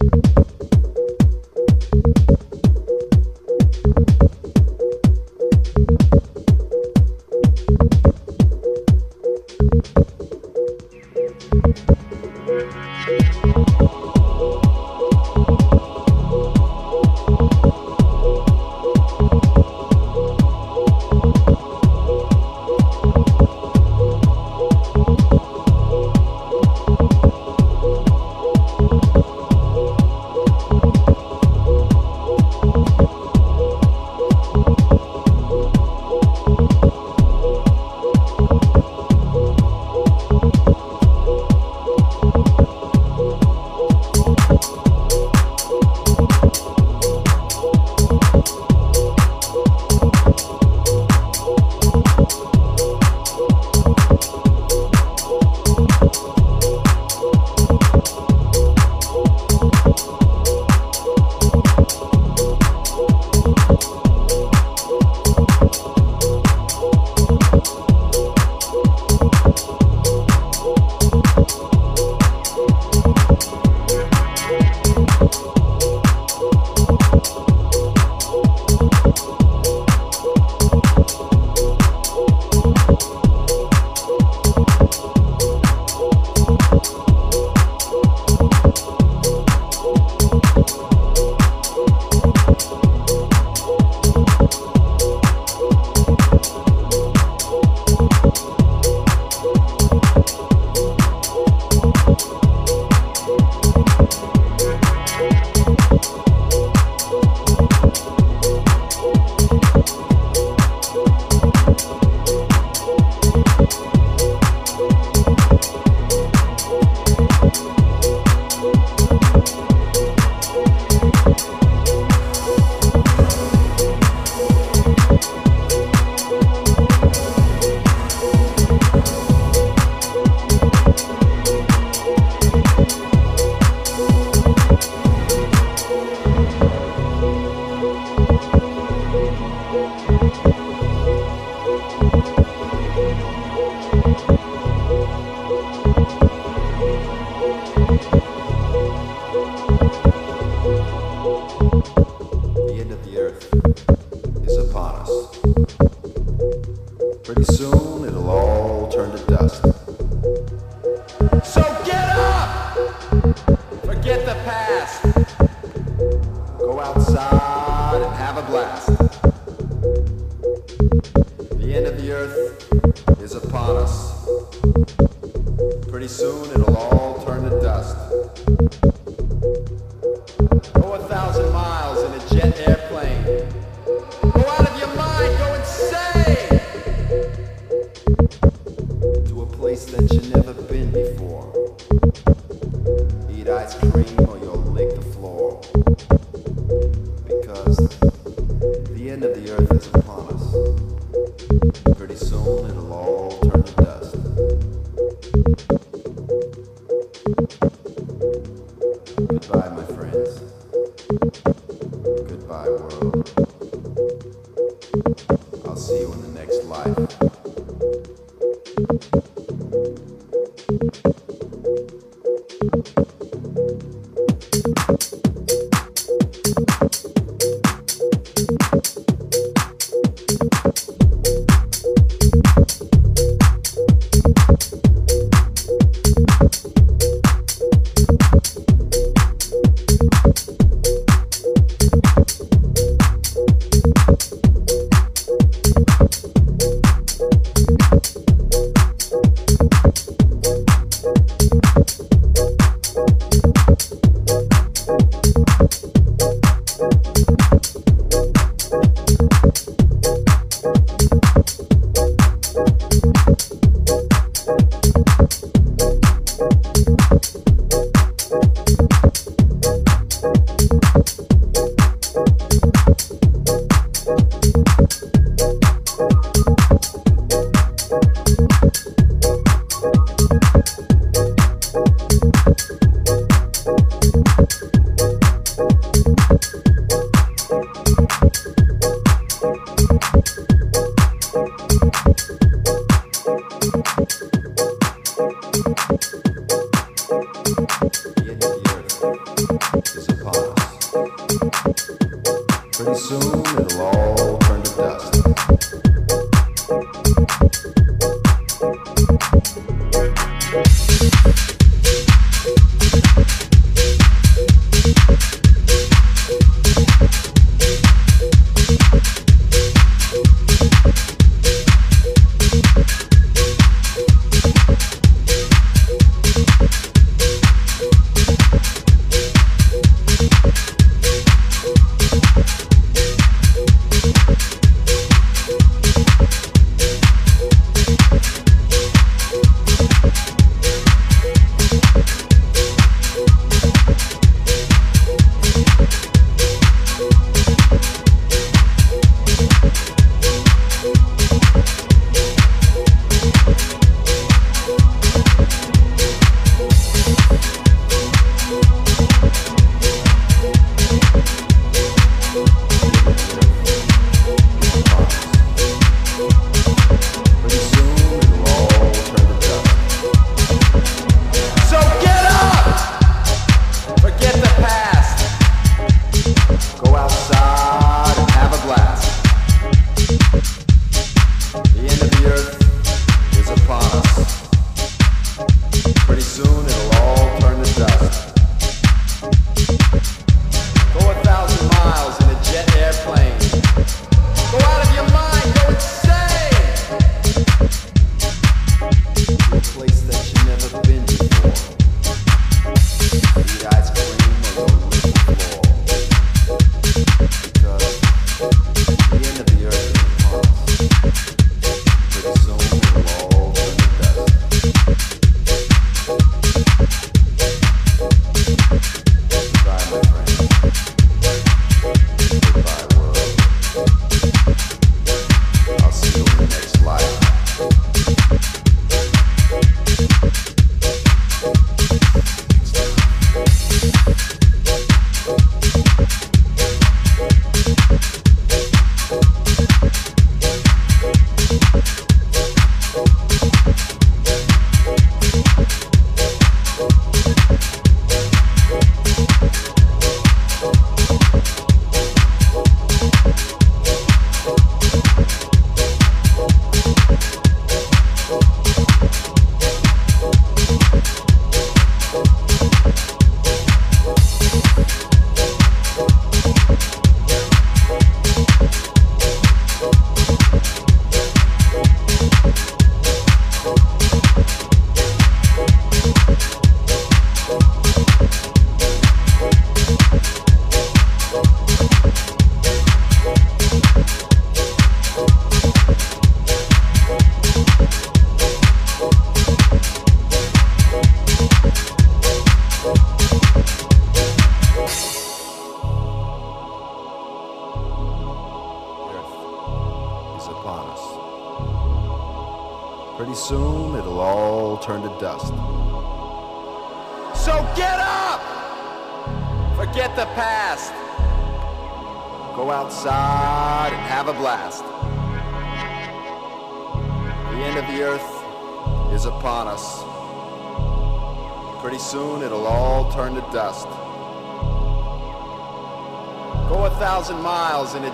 you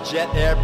jet air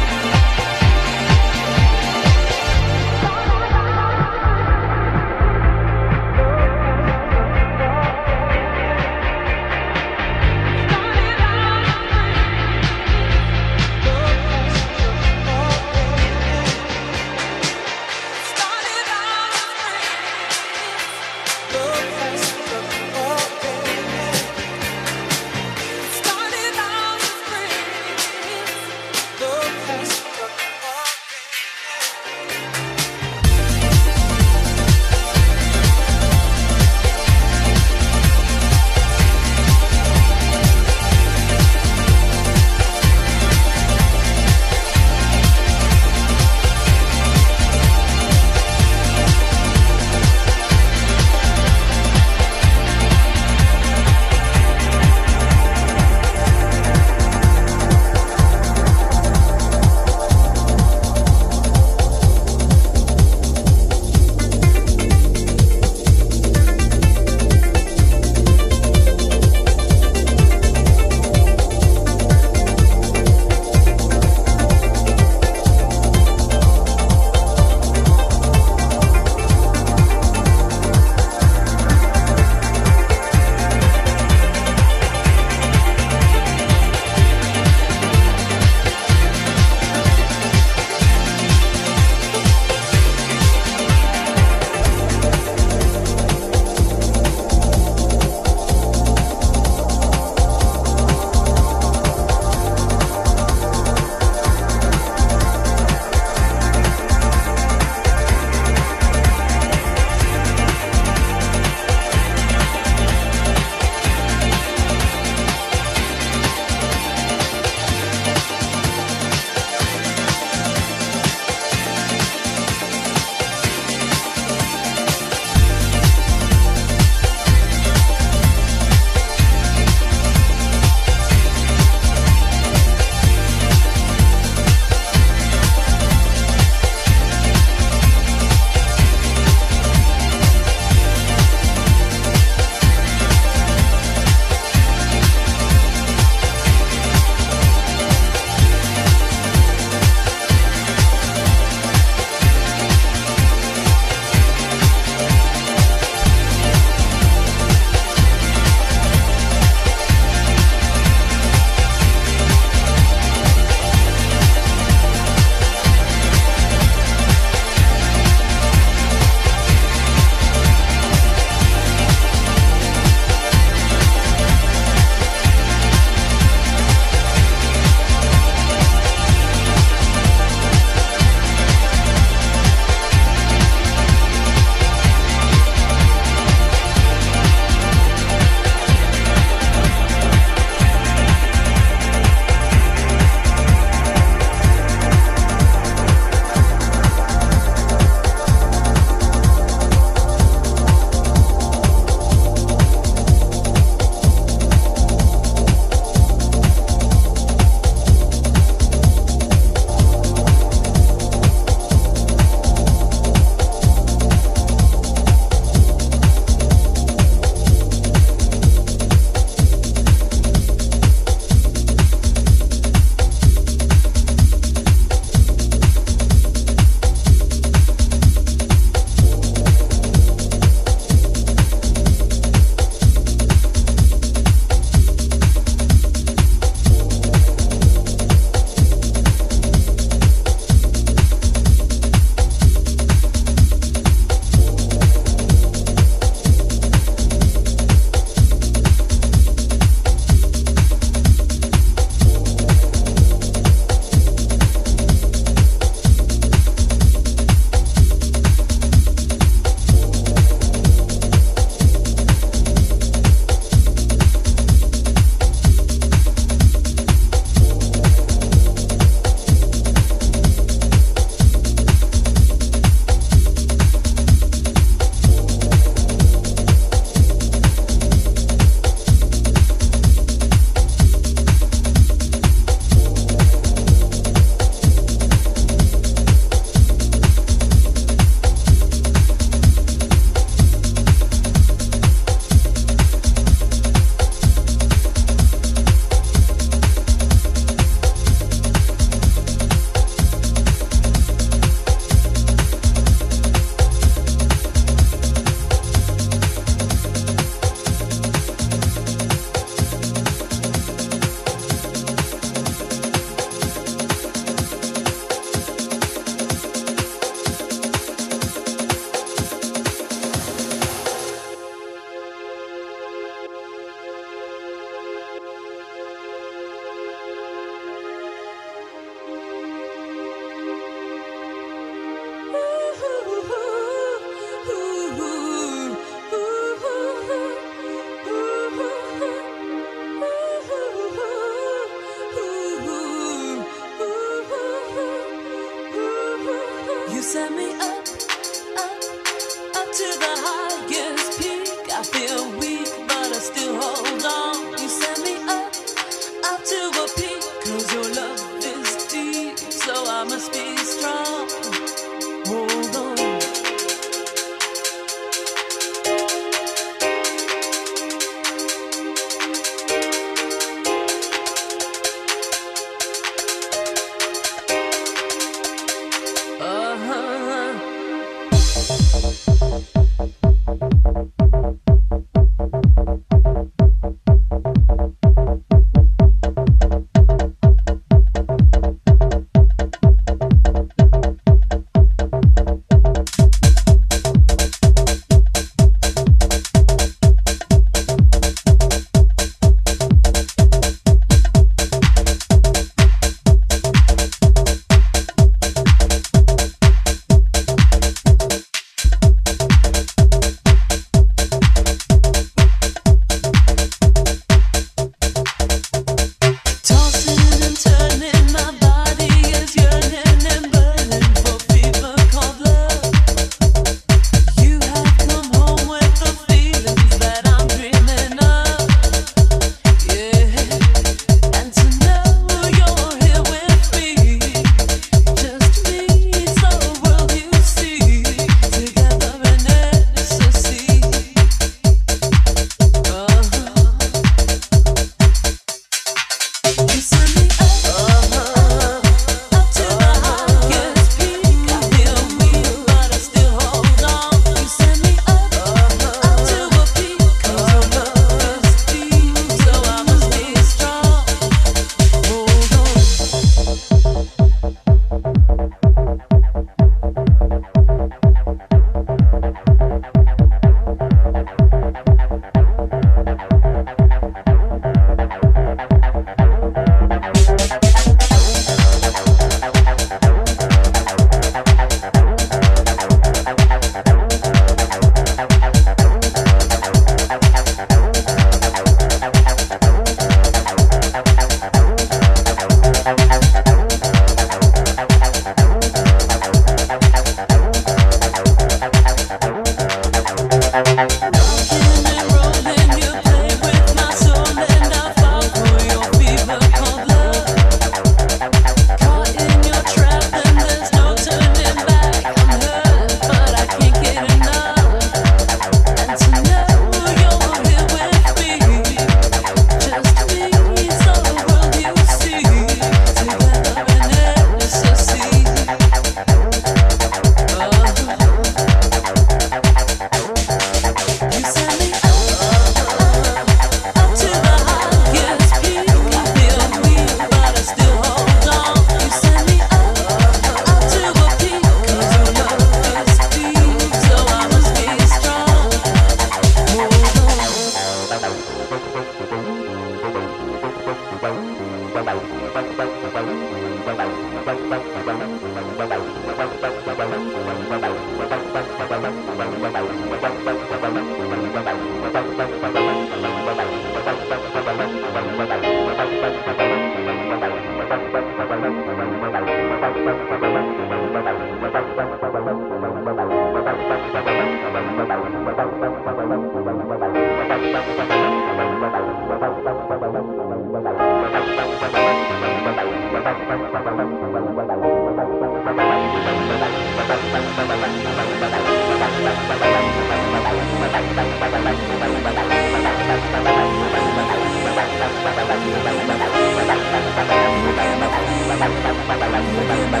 Bye.